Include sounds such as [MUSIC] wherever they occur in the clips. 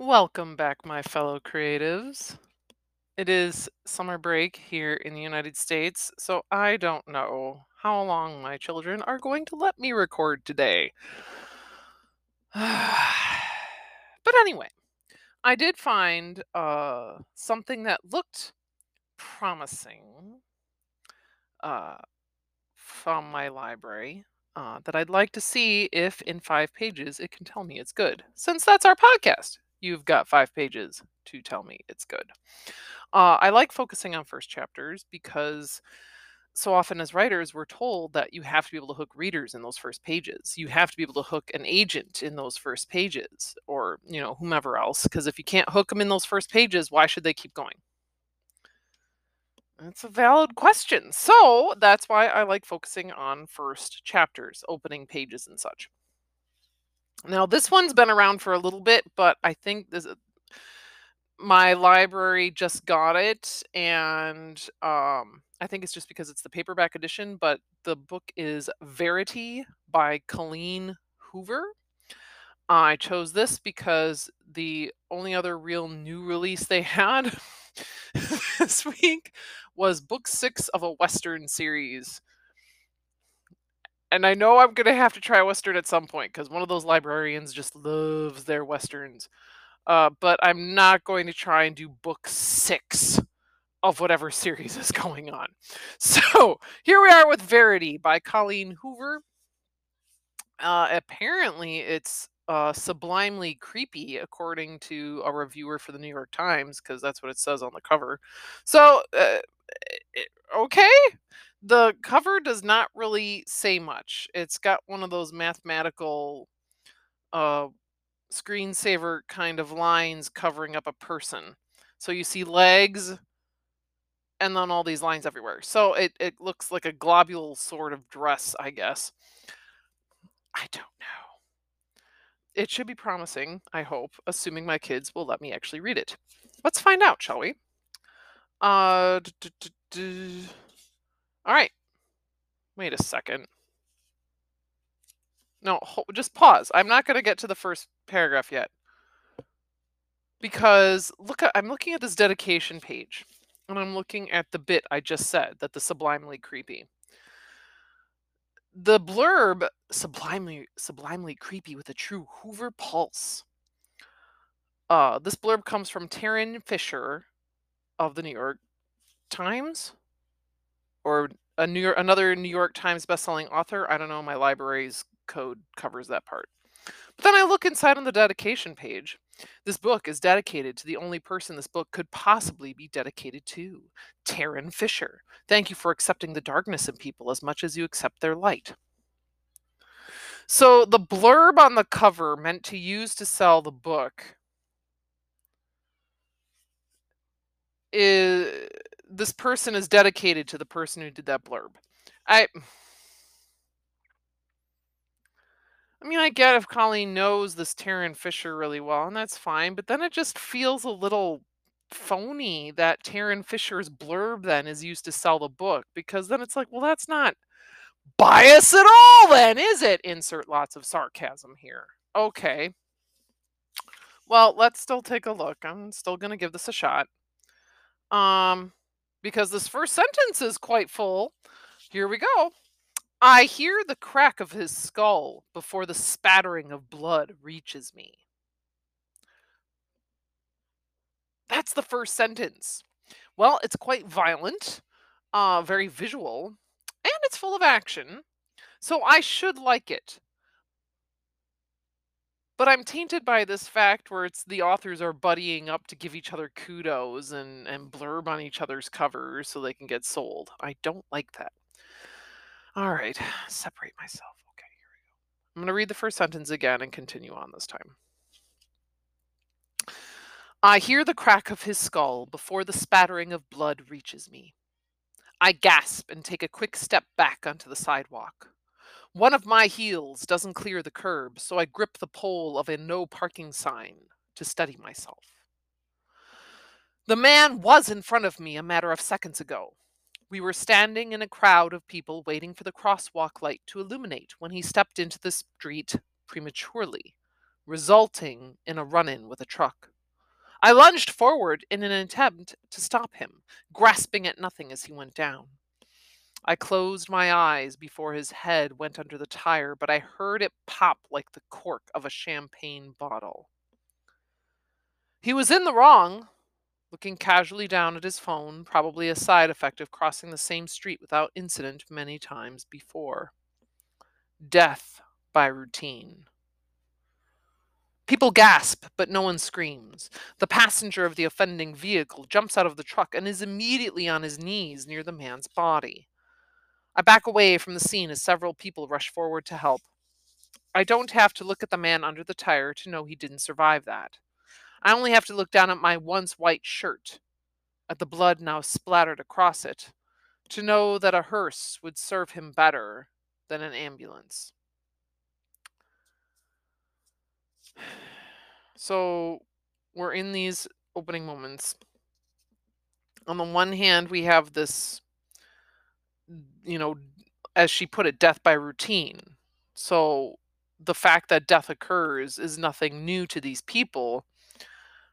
Welcome back, my fellow creatives. It is summer break here in the United States, so I don't know how long my children are going to let me record today. [SIGHS] but anyway, I did find uh, something that looked promising uh, from my library uh, that I'd like to see if in five pages it can tell me it's good. Since that's our podcast, you've got five pages to tell me it's good. Uh, I like focusing on first chapters because so often as writers, we're told that you have to be able to hook readers in those first pages. You have to be able to hook an agent in those first pages or, you know, whomever else. Because if you can't hook them in those first pages, why should they keep going? That's a valid question. So that's why I like focusing on first chapters, opening pages, and such. Now, this one's been around for a little bit, but I think this my library just got it and um I think it's just because it's the paperback edition, but the book is Verity by Colleen Hoover. I chose this because the only other real new release they [LAUGHS] had this week was book six of a Western series. And I know I'm to have to try Western at some point because one of those librarians just loves their Westerns. Uh, but I'm not going to try and do book six of whatever [LAUGHS] series is going on. So here we are with Verity by Colleen Hoover. Uh, apparently, it's uh, sublimely creepy, according to a reviewer for the New York Times, because that's what it says on the cover. So, uh, okay. The cover does not really say much. It's got one of those mathematical uh, screensaver kind of lines covering up a person. So you see legs and then all these lines everywhere. So it, it looks like a globule sort of dress, I guess. I don't know. It should be promising, I hope, assuming my kids will let me actually read it. Let's find out, shall we? Uh, all right. Wait a second. No, just pause. I'm not going to get to the first paragraph yet. Because look at, I'm looking at this dedication page and I'm looking at the bit I just said that the sublimely creepy. The blurb sublimely sublimely creepy with a true Hoover pulse. Uh, this blurb comes from Tarryn Fisher of the New York Times or a New York, another New York Times bestselling author. I don't know. My library's code covers that part. But then I look inside on the dedication page. This book is dedicated to the only person this book could possibly be dedicated to, Tarryn Fisher. Thank you for accepting the darkness in people as much as you accept their light. So the blurb on the cover meant to use to sell the book is this person is dedicated to the person who did that blurb. I I mean, I get if Colleen knows this Tarryn Fisher really well, and that's fine, but then it just feels a little phony that Tarryn Fisher's blurb then is used to sell the book because then it's like, well, that's not bias at all, then, is it? Insert lots of sarcasm here. Okay. Well, let's still take a look. I'm still going to give this a shot. Um, because this first sentence is quite full. Here we go. I hear the crack of his skull before the spattering of blood reaches me. That's the first sentence. Well, it's quite violent, uh, very visual, and it's full of action. So I should like it. But I'm tainted by this fact where it's the authors are buddying up to give each other kudos and, and blurb on each other's covers so they can get sold. I don't like that. All right, [SIGHS] separate myself. Okay, here we go. I'm going to read the first sentence again and continue on this time. I hear the crack of his skull before the spattering of blood reaches me. I gasp and take a quick step back onto the sidewalk. One of my heels doesn't clear the curb, so I grip the pole of a no parking sign to steady myself. The man was in front of me a matter of seconds ago, we were standing in a crowd of people waiting for the crosswalk light to illuminate when he stepped into the street prematurely, resulting in a run in with a truck. I lunged forward in an attempt to stop him, grasping at nothing as he went down. I closed my eyes before his head went under the tire, but I heard it pop like the cork of a champagne bottle. He was in the wrong, looking casually down at his phone, probably a side effect of crossing the same street without incident many times before. Death by routine. People gasp, but no one screams. The passenger of the offending vehicle jumps out of the truck and is immediately on his knees near the man's body. I back away from the scene as several people rush forward to help. I don't have to look at the man under the tire to know he didn't survive that. I only have to look down at my once white shirt, at the blood now splattered across it, to know that a hearse would serve him better than an ambulance. [SIGHS] So we're in these opening moments. On the one hand, we have this, you know, as she put it, death by routine. So the fact that death occurs is nothing new to these people.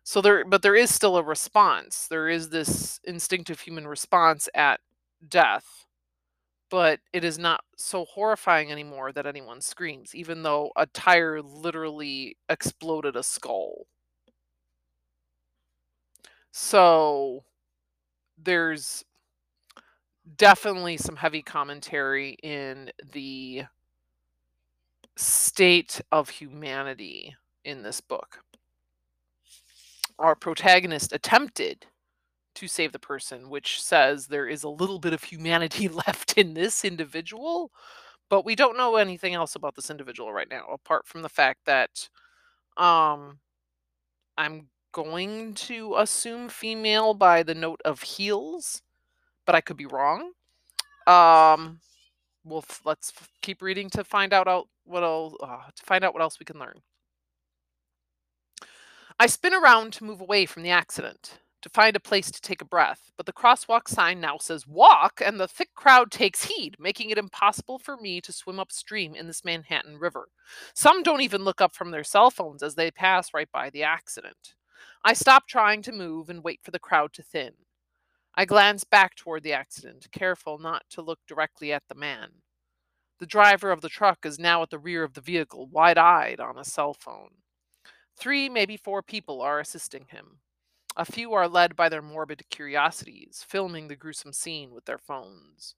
So there but there is still a response. There is this instinctive human response at death but it is not so horrifying anymore that anyone screams even though a tire literally exploded a skull. So there's definitely some heavy commentary in the state of humanity in this book. Our protagonist attempted to save the person, which says there is a little bit of humanity [LAUGHS] left in this individual, but we don't know anything else about this individual right now, apart from the fact that um, I'm going to assume female by the note of heels, but I could be wrong. Um, we'll let's keep reading to find out, out what uh, to find out what else we can learn. I spin around to move away from the accident, to find a place to take a breath, but the crosswalk sign now says walk, and the thick crowd takes heed, making it impossible for me to swim upstream in this Manhattan River. Some don't even look up from their cell phones as they pass right by the accident. I stop trying to move and wait for the crowd to thin. I glance back toward the accident, careful not to look directly at the man. The driver of the truck is now at the rear of the vehicle, wide eyed on a cell phone. Three, maybe four people are assisting him. A few are led by their morbid curiosities, filming the gruesome scene with their phones.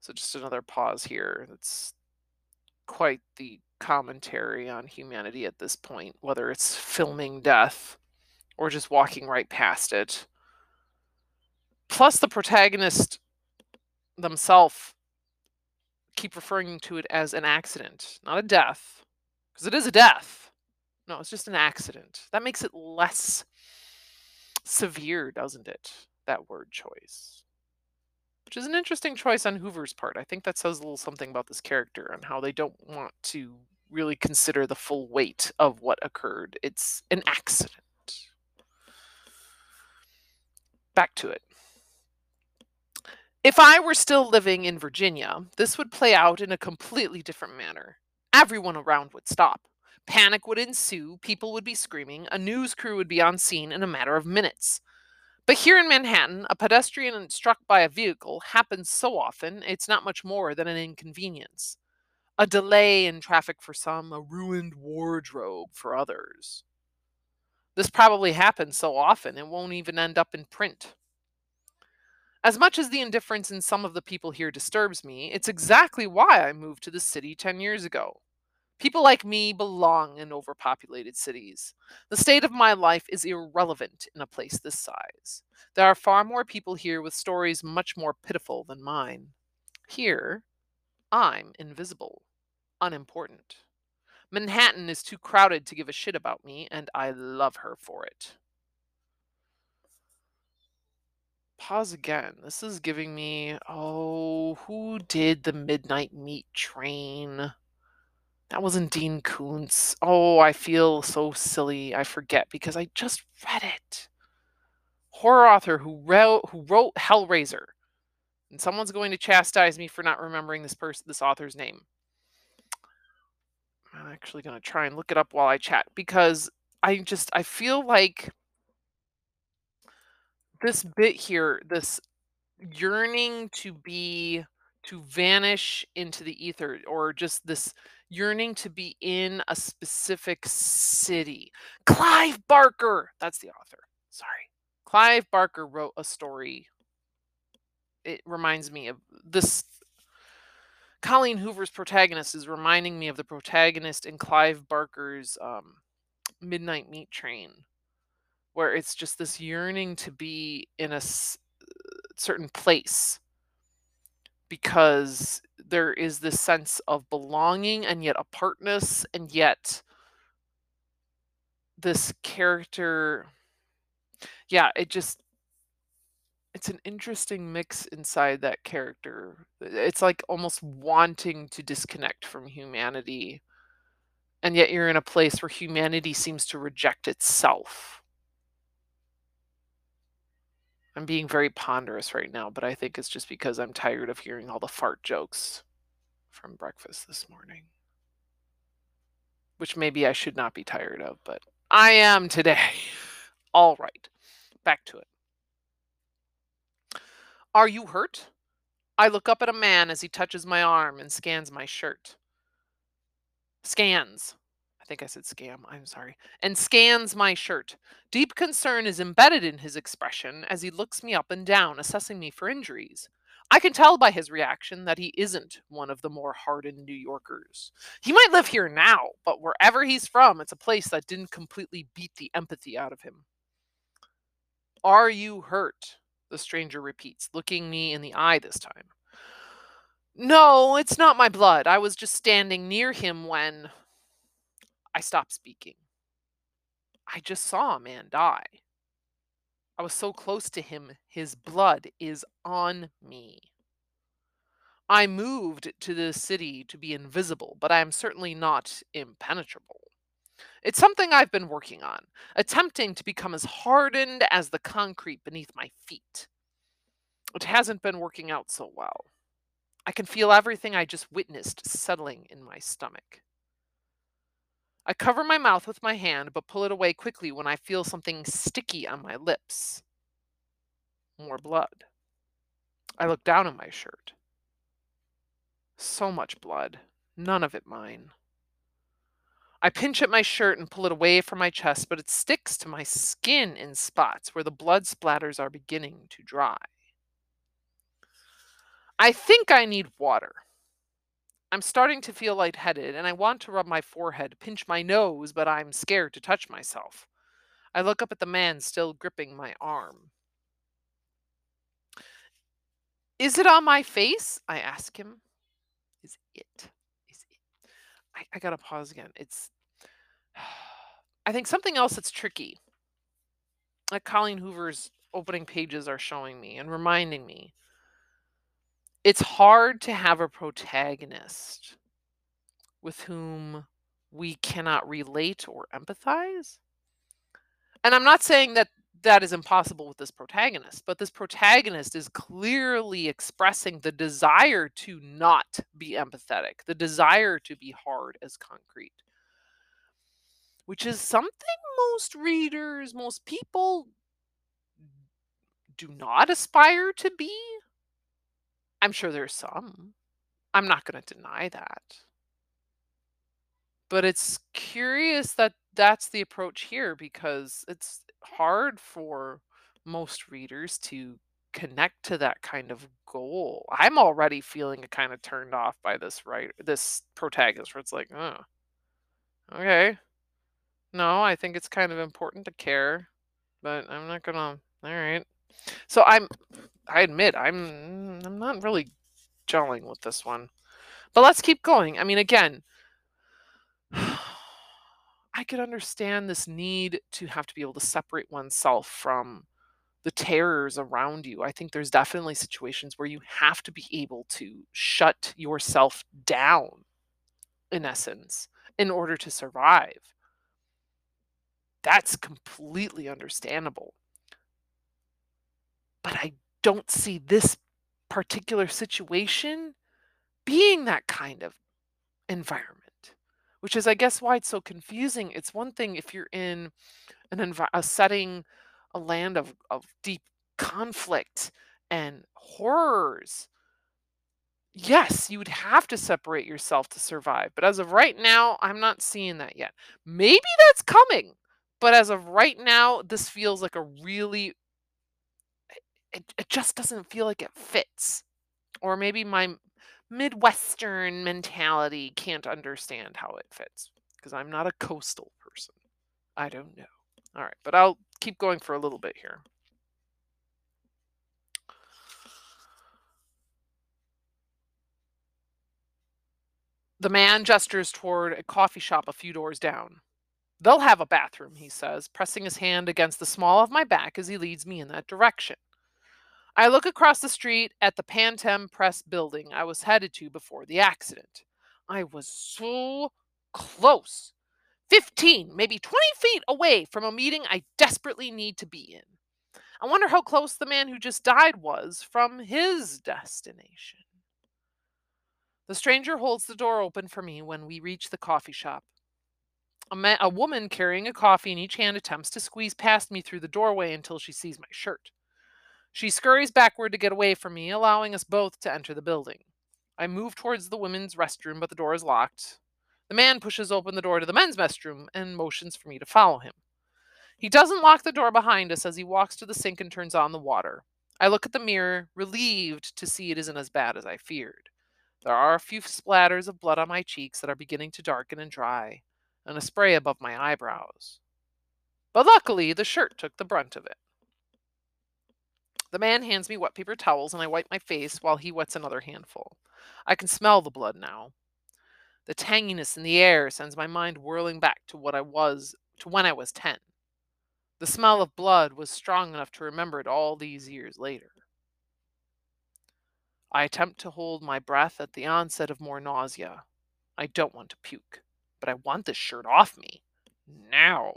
So, just another pause here. That's quite the commentary on humanity at this point, whether it's filming death or just walking right past it. Plus, the protagonist themselves keep referring to it as an accident, not a death, because it is a death no, it's just an accident. That makes it less severe, doesn't it? That word choice. Which is an interesting choice on Hoover's part. I think that says a little something about this character and how they don't want to really consider the full weight of what occurred. It's an accident. Back to it. If I were still living in Virginia, this would play out in a completely different manner. Everyone around would stop. Panic would ensue, people would be screaming, a news crew would be on scene in a matter of minutes. But here in Manhattan, a pedestrian struck by a vehicle happens so often it's not much more than an inconvenience. A delay in traffic for some, a ruined wardrobe for others. This probably happens so often it won't even end up in print. As much as the indifference in some of the people here disturbs me, it's exactly why I moved to the city 10 years ago. People like me belong in overpopulated cities. The state of my life is irrelevant in a place this size. There are far more people here with stories much more pitiful than mine. Here, I'm invisible, unimportant. Manhattan is too crowded to give a shit about me, and I love her for it. Pause again. This is giving me, oh, who did the Midnight Meat Train? That wasn't Dean Koontz. Oh, I feel so silly. I forget because I just read it. Horror author who wrote who wrote Hellraiser. And someone's going to chastise me for not remembering this person this author's name. I'm actually going to try and look it up while I chat because I just I feel like this bit here, this yearning to be to vanish into the ether or just this yearning to be in a specific city. Clive Barker, that's the author. Sorry. Clive Barker wrote a story. It reminds me of this Colleen Hoover's protagonist is reminding me of the protagonist in Clive Barker's um, Midnight Meat Train, where it's just this yearning to be in a s- certain place because there is this sense of belonging and yet apartness and yet this character yeah it just it's an interesting mix inside that character. It's like almost wanting to disconnect from humanity and yet you're in a place where humanity seems to reject itself i'm being very ponderous right now but i think it's just because i'm tired of hearing all the fart jokes from breakfast this morning which maybe i should not be tired of but i am today [LAUGHS] all right back to it are you hurt I look up at a man as he touches my arm and scans my shirt. Scans. I think I said scam. I'm sorry. And scans my shirt. Deep concern is embedded in his expression as he looks me up and down, assessing me for injuries. I can tell by his reaction that he isn't one of the more hardened New Yorkers. He might live here now, but wherever he's from, it's a place that didn't completely beat the empathy out of him. Are you hurt? The stranger repeats, looking me in the eye this time. No, it's not my blood. I was just standing near him when I stopped speaking. I just saw a man die. I was so close to him, his blood is on me. I moved to the city to be invisible, but I am certainly not impenetrable. It's something I've been working on, attempting to become as hardened as the concrete beneath my feet. It hasn't been working out so well. I can feel everything I just witnessed settling in my stomach. I cover my mouth with my hand, but pull it away quickly when I feel something sticky on my lips. More blood. I look down at my shirt. So much blood, none of it mine. I pinch at my shirt and pull it away from my chest, but it sticks to my skin in spots where the blood splatters are beginning to dry. I think I need water. I'm starting to feel lightheaded and I want to rub my forehead, pinch my nose, but I'm scared to touch myself. I look up at the man still gripping my arm. Is it on my face? I ask him. Is it? Is it? I, I gotta pause again. It's. [SIGHS] I think something else that's tricky, like Colleen Hoover's opening pages are showing me and reminding me. It's hard to have a protagonist with whom we cannot relate or empathize. And I'm not saying that that is impossible with this protagonist, but this protagonist is clearly expressing the desire to not be empathetic, the desire to be hard as concrete, which is something most readers, most people do not aspire to be. I'm sure there's some. I'm not going to deny that. But it's curious that that's the approach here because it's hard for most readers to connect to that kind of goal. I'm already feeling kind of turned off by this writer, this protagonist, where it's like, oh, okay. No, I think it's kind of important to care, but I'm not gonna. All right. So I'm. I admit I'm. I'm not really gelling with this one, but let's keep going. I mean, again. [SIGHS] I could understand this need to have to be able to separate oneself from the terrors around you. I think there's definitely situations where you have to be able to shut yourself down, in essence, in order to survive. That's completely understandable. But I don't see this particular situation being that kind of environment which is, I guess, why it's so confusing. It's one thing if you're in an envi- a setting, a land of, of deep conflict and horrors. Yes, you would have to separate yourself to survive. But as of right now, I'm not seeing that yet. Maybe that's coming. But as of right now, this feels like a really it, it just doesn't feel like it fits. Or maybe my Midwestern mentality can't understand how it fits because I'm not a coastal person. I don't know. All right, but I'll keep going for a little bit here. The man gestures toward a coffee shop a few doors down. They'll have a bathroom, he says, pressing his hand against the small of my back as he leads me in that direction. I look across the street at the Pantem Press building I was headed to before the accident. I was so close 15, maybe 20 feet away from a meeting I desperately need to be in. I wonder how close the man who just died was from his destination. The stranger holds the door open for me when we reach the coffee shop. A, a woman carrying a coffee in each hand attempts to squeeze past me through the doorway until she sees my shirt. She scurries backward to get away from me, allowing us both to enter the building. I move towards the women's restroom, but the door is locked. The man pushes open the door to the men's restroom and motions for me to follow him. He doesn't lock the door behind us as he walks to the sink and turns on the water. I look at the mirror, relieved to see it isn't as bad as I feared. There are a few splatters of blood on my cheeks that are beginning to darken and dry, and a spray above my eyebrows. But luckily, the shirt took the brunt of it. The man hands me wet paper towels, and I wipe my face while he wets another handful. I can smell the blood now. The tanginess in the air sends my mind whirling back to what I was to when I was 10. The smell of blood was strong enough to remember it all these years later. I attempt to hold my breath at the onset of more nausea. I don't want to puke, but I want this shirt off me. Now.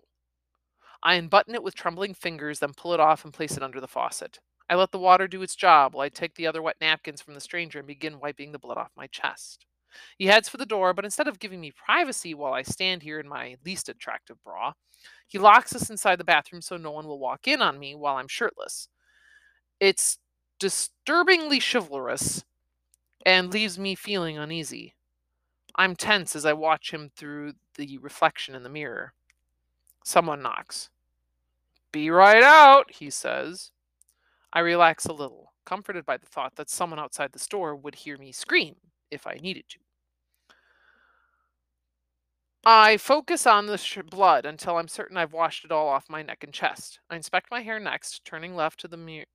I unbutton it with trembling fingers, then pull it off and place it under the faucet. I let the water do its job while I take the other wet napkins from the stranger and begin wiping the blood off my chest. He heads for the door, but instead of giving me privacy while I stand here in my least attractive bra, he locks us inside the bathroom so no one will walk in on me while I'm shirtless. It's disturbingly chivalrous and leaves me feeling uneasy. I'm tense as I watch him through the reflection in the mirror. Someone knocks. Be right out, he says. I relax a little, comforted by the thought that someone outside the store would hear me scream if I needed to. I focus on the sh- blood until I'm certain I've washed it all off my neck and chest. I inspect my hair next, turning left to the mirror,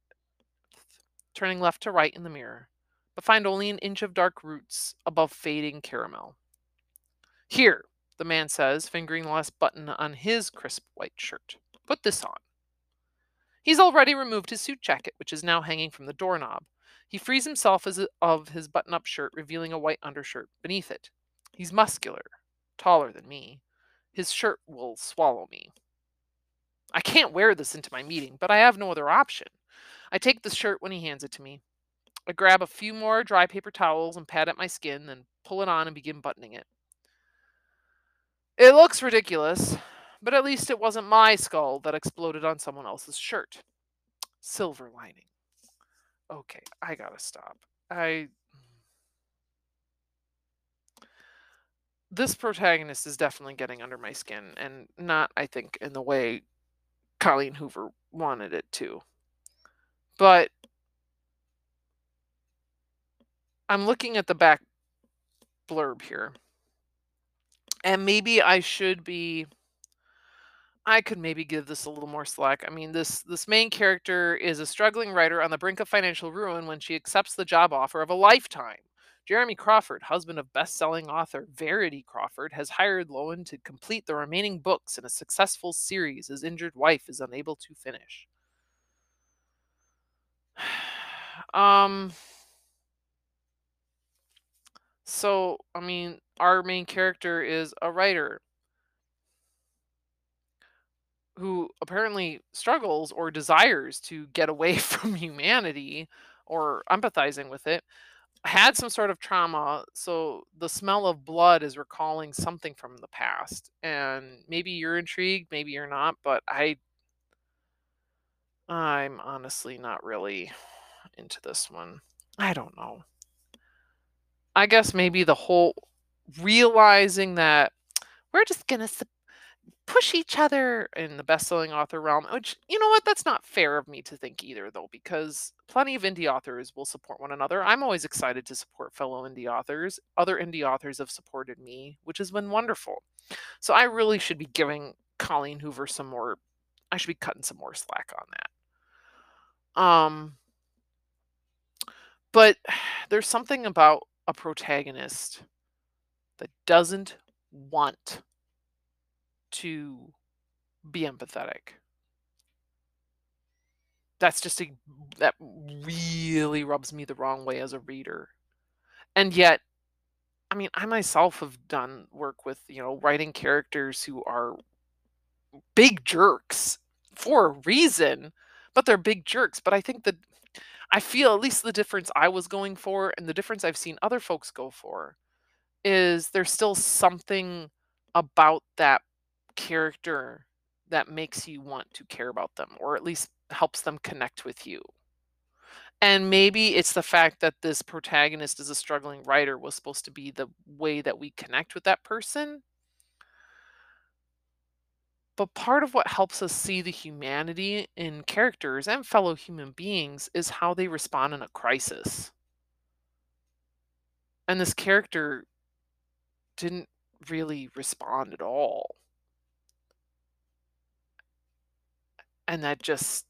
turning left to right in the mirror, but find only an inch of dark roots above fading caramel. Here, the man says, fingering the last button on his crisp white shirt. Put this on. He's already removed his suit jacket, which is now hanging from the doorknob. He frees himself of his button up shirt, revealing a white undershirt beneath it. He's muscular, taller than me. His shirt will swallow me. I can't wear this into my meeting, but I have no other option. I take the shirt when he hands it to me. I grab a few more dry paper towels and pat at my skin, then pull it on and begin buttoning it. It looks ridiculous, but at least it wasn't my skull that exploded on someone else's shirt. Silver lining. Okay, I gotta stop. I. This protagonist is definitely getting under my skin, and not, I think, in the way Colleen Hoover wanted it to. But I'm looking at the back blurb here. And maybe I should be I could maybe give this a little more slack. I mean, this this main character is a struggling writer on the brink of financial ruin when she accepts the job offer of a lifetime. Jeremy Crawford, husband of best-selling author Verity Crawford, has hired Lowen to complete the remaining books in a successful series his injured wife is unable to finish. [SIGHS] um so, I mean, our main character is a writer who apparently struggles or desires to get away [LAUGHS] from humanity or empathizing with it. had some sort of trauma, so the smell of blood is recalling something from the past. And maybe you're intrigued, maybe you're not, but I I'm honestly not really into this one. I don't know. I guess maybe the whole realizing that we're just gonna sup- push each other in the best-selling author realm, which you know what, that's not fair of me to think either, though, because plenty of indie authors will support one another. I'm always excited to support fellow indie authors. Other indie authors have supported me, which has been wonderful. So I really should be giving Colleen Hoover some more. I should be cutting some more slack on that. Um, but [SIGHS] there's something about a protagonist that doesn't want to be empathetic. That's just a that really rubs me the wrong way as a reader. And yet, I mean, I myself have done work with, you know, writing characters who are big jerks for a reason, but they're big jerks. But I think that I feel at least the difference I was going for and the difference I've seen other folks go for is there's still something about that character that makes you want to care about them or at least helps them connect with you. And maybe it's the fact that this protagonist is a struggling writer was supposed to be the way that we connect with that person. But part of what helps us see the humanity in characters and fellow human beings is how they respond in a crisis. And this character didn't really respond at all. And that just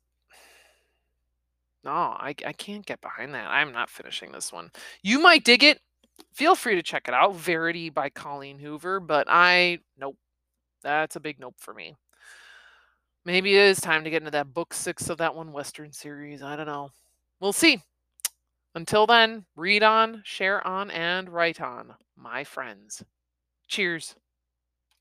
no, I, I can't get behind that. I'm not finishing this one. You might dig it. Feel free to check it out. Verity by Colleen Hoover, but I nope. That's a big nope for me. Maybe it is time to get into that book six of that one Western series. I don't know. We'll see. Until then, read on, share on, and write on, my friends. Cheers.